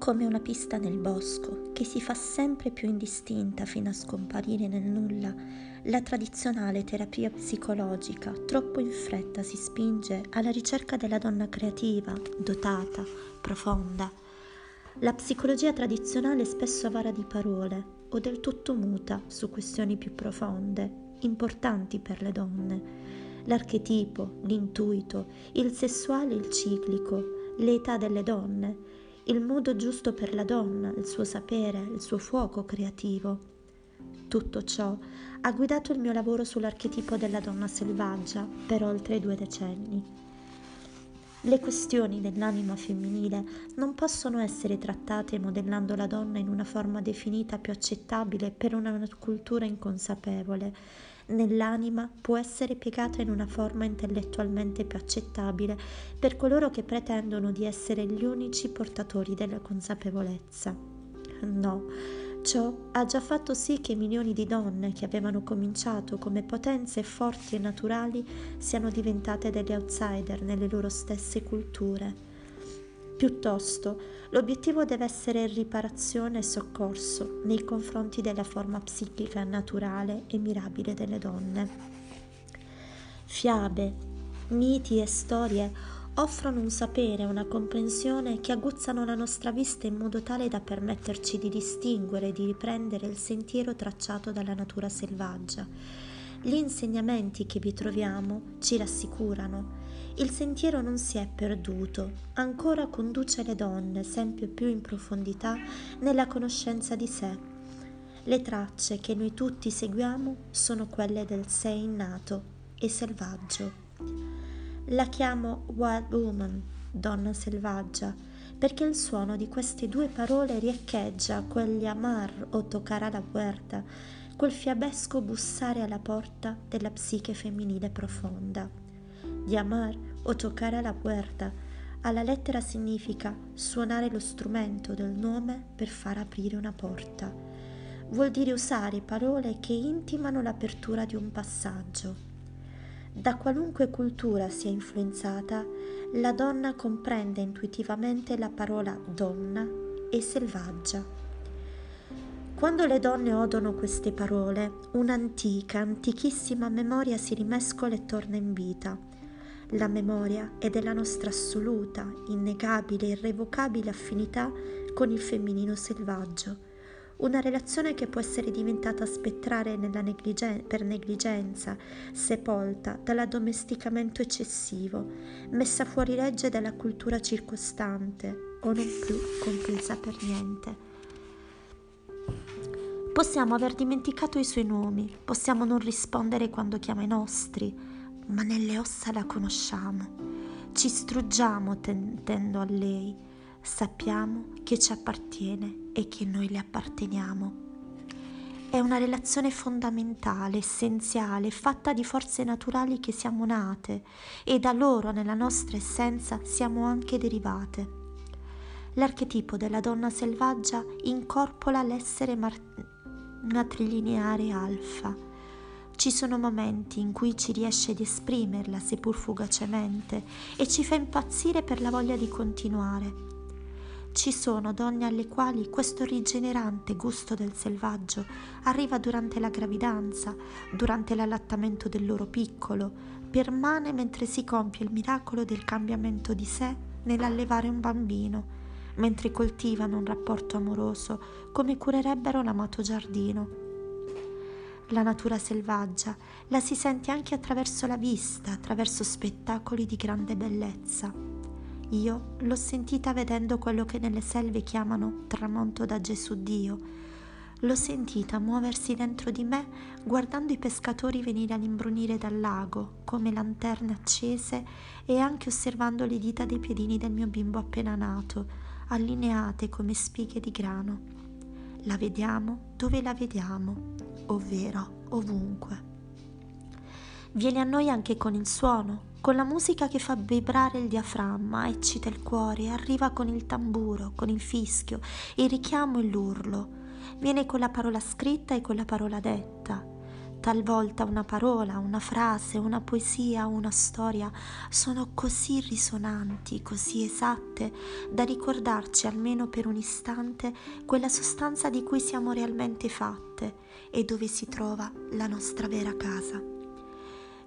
come una pista nel bosco che si fa sempre più indistinta fino a scomparire nel nulla, la tradizionale terapia psicologica troppo in fretta si spinge alla ricerca della donna creativa, dotata, profonda. La psicologia tradizionale spesso avara di parole o del tutto muta su questioni più profonde, importanti per le donne. L'archetipo, l'intuito, il sessuale il ciclico, l'età delle donne, il modo giusto per la donna, il suo sapere, il suo fuoco creativo. Tutto ciò ha guidato il mio lavoro sull'archetipo della donna selvaggia per oltre due decenni. Le questioni dell'anima femminile non possono essere trattate modellando la donna in una forma definita più accettabile per una cultura inconsapevole, nell'anima può essere piegata in una forma intellettualmente più accettabile per coloro che pretendono di essere gli unici portatori della consapevolezza. No, ciò ha già fatto sì che milioni di donne che avevano cominciato come potenze forti e naturali siano diventate degli outsider nelle loro stesse culture. Piuttosto, l'obiettivo deve essere riparazione e soccorso nei confronti della forma psichica naturale e mirabile delle donne. Fiabe, miti e storie offrono un sapere una comprensione che aguzzano la nostra vista in modo tale da permetterci di distinguere e di riprendere il sentiero tracciato dalla natura selvaggia. Gli insegnamenti che vi troviamo ci rassicurano il sentiero non si è perduto, ancora conduce le donne sempre più in profondità nella conoscenza di sé. Le tracce che noi tutti seguiamo sono quelle del sé innato e selvaggio. La chiamo Wild Woman, donna selvaggia, perché il suono di queste due parole riecheggia quegli amar o toccare la puerta, quel fiabesco bussare alla porta della psiche femminile profonda. Di amar o toccare alla puerta. Alla lettera significa suonare lo strumento del nome per far aprire una porta. Vuol dire usare parole che intimano l'apertura di un passaggio. Da qualunque cultura sia influenzata, la donna comprende intuitivamente la parola donna e selvaggia. Quando le donne odono queste parole, un'antica, antichissima memoria si rimescola e torna in vita la memoria è della nostra assoluta, innegabile, irrevocabile affinità con il femminino selvaggio, una relazione che può essere diventata spettrale negligen- per negligenza, sepolta dall'addomesticamento eccessivo, messa fuori legge dalla cultura circostante o non più compresa per niente. Possiamo aver dimenticato i suoi nomi, possiamo non rispondere quando chiama i nostri, ma nelle ossa la conosciamo. Ci struggiamo tendendo a lei, sappiamo che ci appartiene e che noi le apparteniamo. È una relazione fondamentale, essenziale, fatta di forze naturali che siamo nate e da loro nella nostra essenza siamo anche derivate. L'archetipo della donna selvaggia incorpora l'essere matrilineare alfa, ci sono momenti in cui ci riesce di esprimerla, seppur fugacemente, e ci fa impazzire per la voglia di continuare. Ci sono donne alle quali questo rigenerante gusto del selvaggio arriva durante la gravidanza, durante l'allattamento del loro piccolo, permane mentre si compie il miracolo del cambiamento di sé nell'allevare un bambino, mentre coltivano un rapporto amoroso come curerebbero l'amato giardino la natura selvaggia, la si sente anche attraverso la vista, attraverso spettacoli di grande bellezza. Io l'ho sentita vedendo quello che nelle selve chiamano tramonto da Gesù Dio. L'ho sentita muoversi dentro di me guardando i pescatori venire all'imbrunire dal lago come lanterne accese e anche osservando le dita dei piedini del mio bimbo appena nato, allineate come spighe di grano. La vediamo dove la vediamo, ovvero ovunque. Viene a noi anche con il suono, con la musica che fa vibrare il diaframma, eccita il cuore, arriva con il tamburo, con il fischio, il richiamo e l'urlo. Viene con la parola scritta e con la parola detta. Talvolta una parola, una frase, una poesia, una storia sono così risonanti, così esatte, da ricordarci almeno per un istante quella sostanza di cui siamo realmente fatte e dove si trova la nostra vera casa.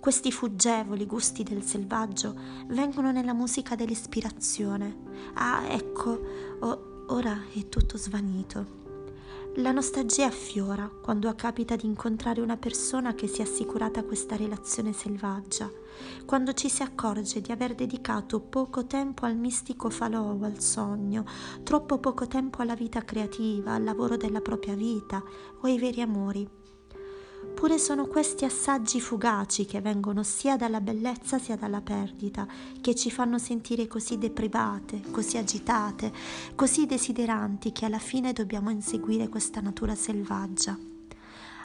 Questi fuggevoli gusti del selvaggio vengono nella musica dell'ispirazione. Ah, ecco, oh, ora è tutto svanito. La nostalgia affiora quando capita di incontrare una persona che si è assicurata questa relazione selvaggia, quando ci si accorge di aver dedicato poco tempo al mistico falò o al sogno, troppo poco tempo alla vita creativa, al lavoro della propria vita o ai veri amori. Pure sono questi assaggi fugaci che vengono sia dalla bellezza sia dalla perdita, che ci fanno sentire così deprivate, così agitate, così desideranti che alla fine dobbiamo inseguire questa natura selvaggia.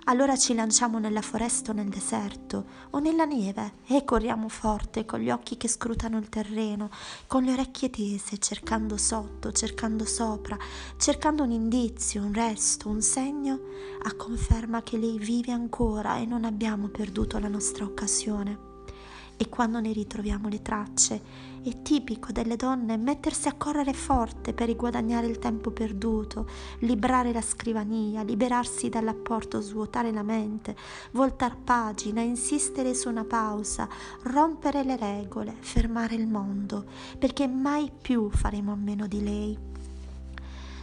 Allora ci lanciamo nella foresta o nel deserto o nella neve e corriamo forte con gli occhi che scrutano il terreno, con le orecchie tese, cercando sotto, cercando sopra, cercando un indizio, un resto, un segno a conferma che lei vive ancora e non abbiamo perduto la nostra occasione. E quando ne ritroviamo le tracce è tipico delle donne mettersi a correre forte per riguadagnare il tempo perduto, librare la scrivania, liberarsi dall'apporto, svuotare la mente, voltar pagina, insistere su una pausa, rompere le regole, fermare il mondo, perché mai più faremo a meno di lei.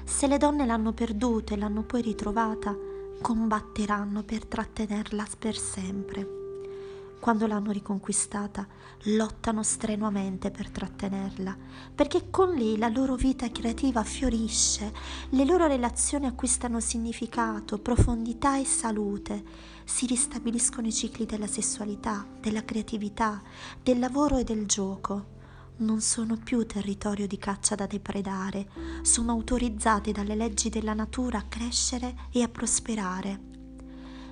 Se le donne l'hanno perduta e l'hanno poi ritrovata, combatteranno per trattenerla per sempre quando l'hanno riconquistata, lottano strenuamente per trattenerla, perché con lei la loro vita creativa fiorisce, le loro relazioni acquistano significato, profondità e salute, si ristabiliscono i cicli della sessualità, della creatività, del lavoro e del gioco. Non sono più territorio di caccia da depredare, sono autorizzati dalle leggi della natura a crescere e a prosperare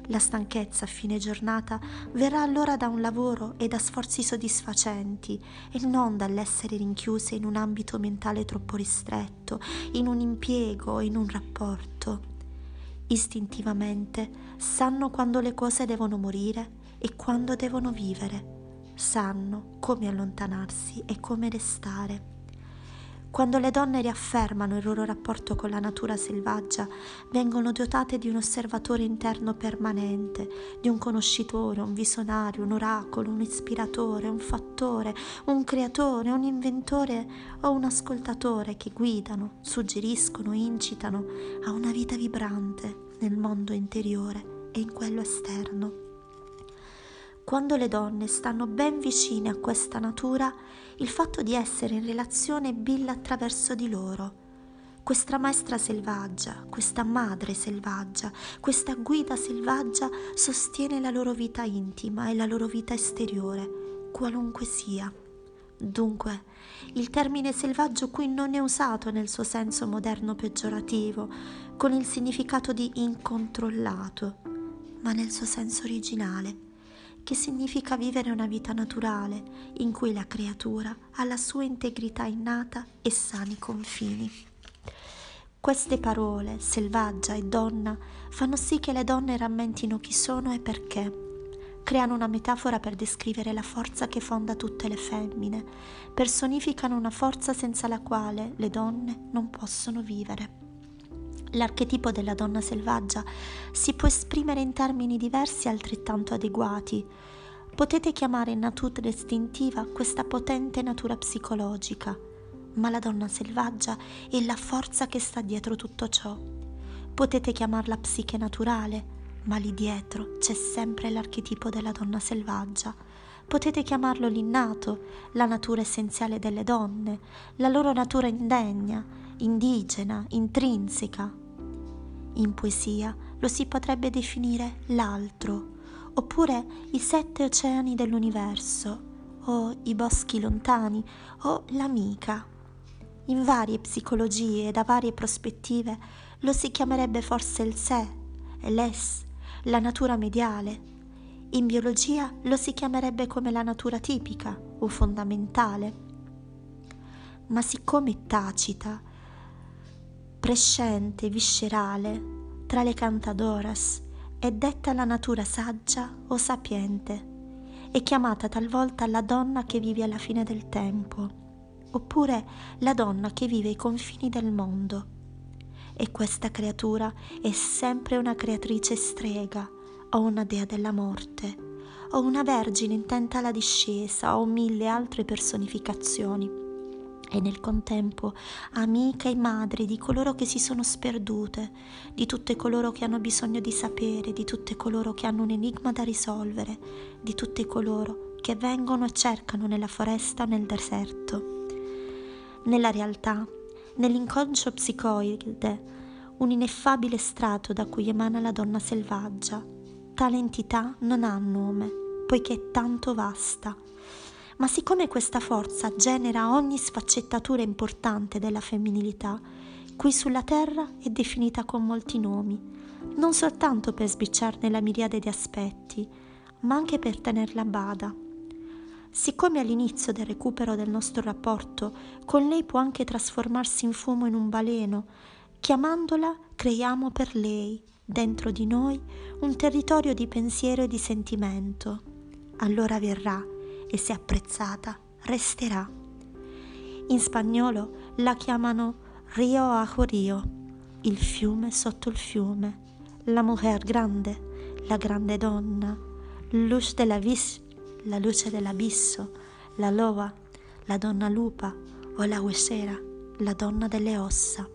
la stanchezza a fine giornata verrà allora da un lavoro e da sforzi soddisfacenti e non dall'essere rinchiuse in un ambito mentale troppo ristretto, in un impiego, in un rapporto. Istintivamente sanno quando le cose devono morire e quando devono vivere, sanno come allontanarsi e come restare. Quando le donne riaffermano il loro rapporto con la natura selvaggia, vengono dotate di un osservatore interno permanente, di un conoscitore, un visionario, un oracolo, un ispiratore, un fattore, un creatore, un inventore o un ascoltatore che guidano, suggeriscono, incitano a una vita vibrante nel mondo interiore e in quello esterno. Quando le donne stanno ben vicine a questa natura, il fatto di essere in relazione billa attraverso di loro. Questa maestra selvaggia, questa madre selvaggia, questa guida selvaggia sostiene la loro vita intima e la loro vita esteriore, qualunque sia. Dunque, il termine selvaggio qui non è usato nel suo senso moderno peggiorativo, con il significato di incontrollato, ma nel suo senso originale che significa vivere una vita naturale in cui la creatura ha la sua integrità innata e sani confini. Queste parole, selvaggia e donna, fanno sì che le donne rammentino chi sono e perché. Creano una metafora per descrivere la forza che fonda tutte le femmine, personificano una forza senza la quale le donne non possono vivere. L'archetipo della donna selvaggia si può esprimere in termini diversi altrettanto adeguati. Potete chiamare natura istintiva questa potente natura psicologica, ma la donna selvaggia è la forza che sta dietro tutto ciò. Potete chiamarla psiche naturale, ma lì dietro c'è sempre l'archetipo della donna selvaggia. Potete chiamarlo l'innato, la natura essenziale delle donne, la loro natura indegna, indigena, intrinseca. In poesia lo si potrebbe definire l'altro, oppure i sette oceani dell'universo, o i boschi lontani, o l'amica. In varie psicologie e da varie prospettive lo si chiamerebbe forse il sé, l'es, la natura mediale. In biologia lo si chiamerebbe come la natura tipica o fondamentale. Ma siccome è tacita, prescente, viscerale, tra le cantadoras, è detta la natura saggia o sapiente. È chiamata talvolta la donna che vive alla fine del tempo, oppure la donna che vive ai confini del mondo. E questa creatura è sempre una creatrice strega o una dea della morte, o una vergine intenta alla discesa o mille altre personificazioni e nel contempo amica e madre di coloro che si sono sperdute, di tutte coloro che hanno bisogno di sapere, di tutte coloro che hanno un enigma da risolvere, di tutti coloro che vengono e cercano nella foresta nel deserto. Nella realtà, nell'inconscio psicoide, un ineffabile strato da cui emana la donna selvaggia. Tale entità non ha nome, poiché è tanto vasta ma siccome questa forza genera ogni sfaccettatura importante della femminilità, qui sulla Terra è definita con molti nomi, non soltanto per sbicciarne la miriade di aspetti, ma anche per tenerla a bada. Siccome all'inizio del recupero del nostro rapporto con lei può anche trasformarsi in fumo in un baleno, chiamandola creiamo per lei, dentro di noi, un territorio di pensiero e di sentimento. Allora verrà e se apprezzata resterà. In spagnolo la chiamano Rio Ajo Rio, il fiume sotto il fiume, la mujer grande, la grande donna, luz della vis, la luce dell'abisso, la loba, la donna lupa o la huesera, la donna delle ossa.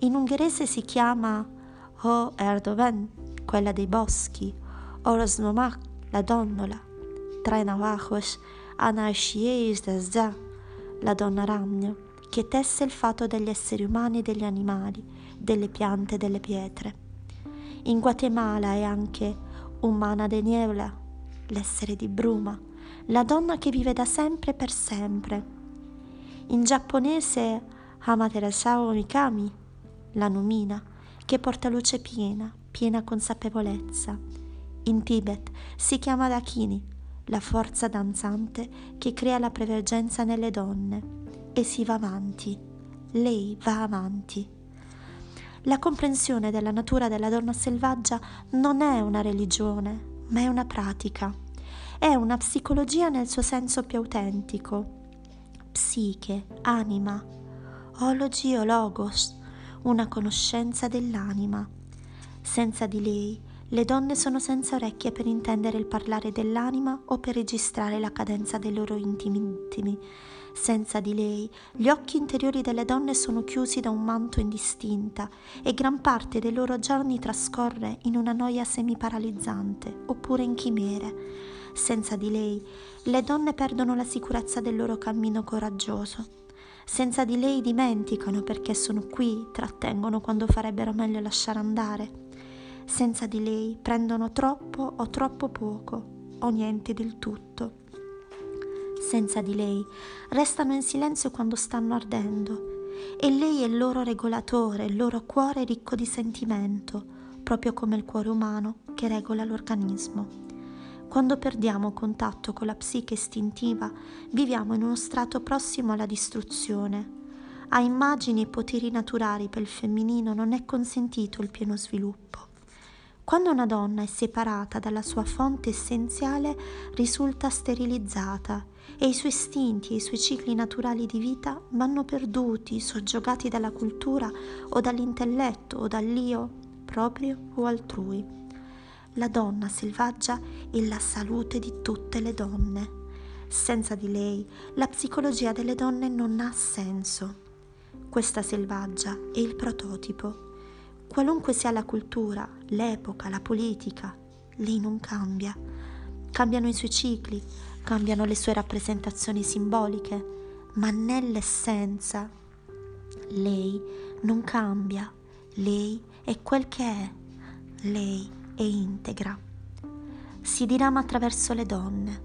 In ungherese si chiama O Erdogan, quella dei boschi, o Rosnomak, la donnola, tra navajos anarchies da la donna ragno, che tesse il fato degli esseri umani e degli animali, delle piante e delle pietre. In Guatemala è anche umana de niebla, l'essere di bruma, la donna che vive da sempre per sempre. In giapponese Amaterasu Mikami, la numina, che porta luce piena, piena consapevolezza. In Tibet si chiama Dakini, la forza danzante che crea la prevergenza nelle donne. E si va avanti. Lei va avanti. La comprensione della natura della donna selvaggia non è una religione, ma è una pratica. È una psicologia nel suo senso più autentico. Psiche, anima, ologi o logos, una conoscenza dell'anima. Senza di lei le donne sono senza orecchie per intendere il parlare dell'anima o per registrare la cadenza dei loro intimi intimi. Senza di lei, gli occhi interiori delle donne sono chiusi da un manto indistinta e gran parte dei loro giorni trascorre in una noia semiparalizzante oppure in chimere. Senza di lei, le donne perdono la sicurezza del loro cammino coraggioso. Senza di lei dimenticano perché sono qui, trattengono quando farebbero meglio lasciare andare senza di lei prendono troppo o troppo poco o niente del tutto. Senza di lei restano in silenzio quando stanno ardendo e lei è il loro regolatore, il loro cuore ricco di sentimento, proprio come il cuore umano che regola l'organismo. Quando perdiamo contatto con la psiche istintiva, viviamo in uno strato prossimo alla distruzione. A immagini e poteri naturali per il femminino non è consentito il pieno sviluppo. Quando una donna è separata dalla sua fonte essenziale risulta sterilizzata e i suoi istinti e i suoi cicli naturali di vita vanno perduti, soggiogati dalla cultura o dall'intelletto o dall'io proprio o altrui. La donna selvaggia è la salute di tutte le donne. Senza di lei la psicologia delle donne non ha senso. Questa selvaggia è il prototipo Qualunque sia la cultura, l'epoca, la politica, lei non cambia. Cambiano i suoi cicli, cambiano le sue rappresentazioni simboliche, ma nell'essenza lei non cambia. Lei è quel che è. Lei è integra. Si dirama attraverso le donne.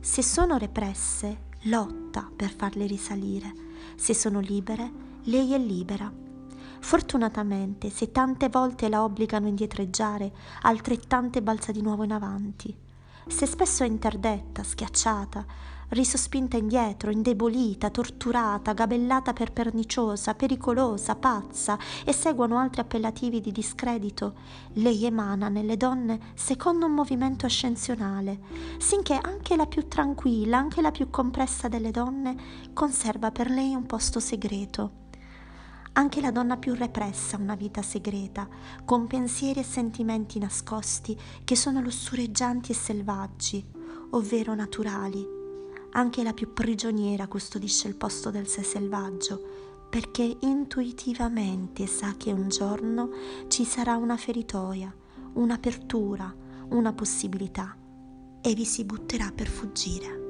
Se sono represse, lotta per farle risalire. Se sono libere, lei è libera. Fortunatamente, se tante volte la obbligano a indietreggiare, altrettante balza di nuovo in avanti. Se spesso è interdetta, schiacciata, risospinta indietro, indebolita, torturata, gabellata per perniciosa, pericolosa, pazza e seguono altri appellativi di discredito, lei emana nelle donne secondo un movimento ascensionale, sinché anche la più tranquilla, anche la più compressa delle donne conserva per lei un posto segreto. Anche la donna più repressa ha una vita segreta, con pensieri e sentimenti nascosti che sono lussureggianti e selvaggi, ovvero naturali anche la più prigioniera custodisce il posto del sé selvaggio, perché intuitivamente sa che un giorno ci sarà una feritoia, un'apertura, una possibilità, e vi si butterà per fuggire.